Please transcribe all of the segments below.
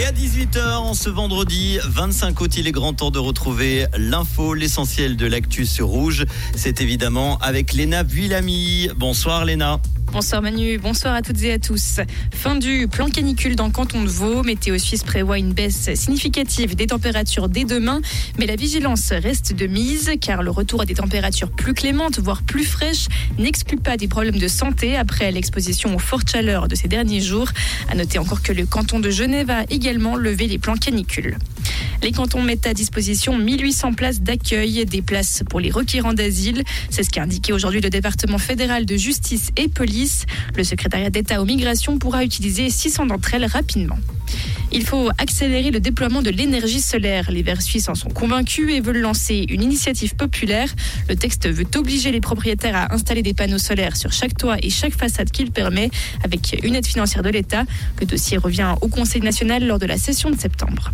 Et à 18h, en ce vendredi 25 août, il est grand temps de retrouver l'info, l'essentiel de l'actu sur Rouge. C'est évidemment avec Léna Villamy. Bonsoir Léna. Bonsoir Manu, bonsoir à toutes et à tous. Fin du plan canicule dans le canton de Vaud. Météo Suisse prévoit une baisse significative des températures dès demain, mais la vigilance reste de mise car le retour à des températures plus clémentes, voire plus fraîches, n'exclut pas des problèmes de santé après l'exposition aux fortes chaleurs de ces derniers jours. À noter encore que le canton de Genève a également levé les plans canicules. Les cantons mettent à disposition 1800 places d'accueil, des places pour les requérants d'asile. C'est ce qu'a indiqué aujourd'hui le département fédéral de justice et police. Le secrétariat d'État aux migrations pourra utiliser 600 d'entre elles rapidement. Il faut accélérer le déploiement de l'énergie solaire. Les Verts suisses en sont convaincus et veulent lancer une initiative populaire. Le texte veut obliger les propriétaires à installer des panneaux solaires sur chaque toit et chaque façade qu'il permet, avec une aide financière de l'État. Le dossier revient au Conseil national lors de la session de septembre.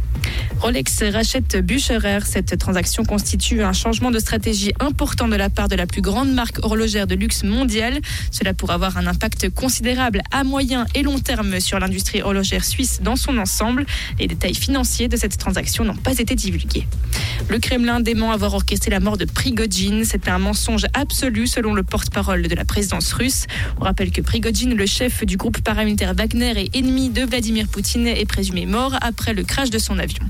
Rolex rachète Bucherer. Cette transaction constitue un changement de stratégie important de la part de la plus grande marque horlogère de luxe mondiale. Cela pourrait avoir un impact considérable à moyen et long terme sur l'industrie horlogère suisse dans son ensemble. Les détails financiers de cette transaction n'ont pas été divulgués. Le Kremlin dément avoir orchestré la mort de Prigogine. C'était un mensonge absolu selon le porte-parole de la présidence russe. On rappelle que Prigogine, le chef du groupe paramilitaire Wagner et ennemi de Vladimir Poutine, est présumé mort après le crash de son avion.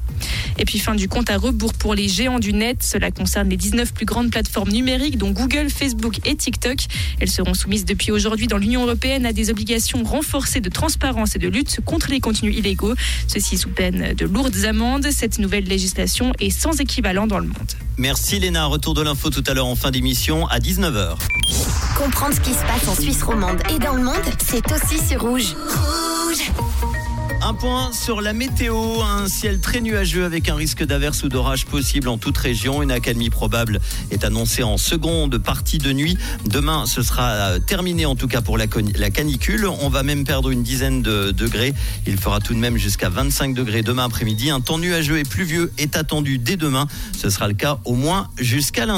Et puis fin du compte à rebours pour les géants du net. Cela concerne les 19 plus grandes plateformes numériques dont Google, Facebook et TikTok. Elles seront soumises depuis aujourd'hui dans l'Union européenne à des obligations renforcées de transparence et de lutte contre les contenus illégaux. Ceci sous peine de lourdes amendes. Cette nouvelle législation est sans équivalent dans le monde. Merci Léna. Retour de l'info tout à l'heure en fin d'émission à 19h. Comprendre ce qui se passe en Suisse romande et dans le monde, c'est aussi sur Rouge. Rouge un point sur la météo, un ciel très nuageux avec un risque d'averse ou d'orage possible en toute région. Une accalmie probable est annoncée en seconde partie de nuit. Demain, ce sera euh, terminé en tout cas pour la, canicule. On va même perdre une dizaine de degrés. Il fera tout de même jusqu'à 25 degrés demain après-midi. Un temps nuageux et pluvieux est attendu dès demain. Ce sera le cas au moins jusqu'à lundi.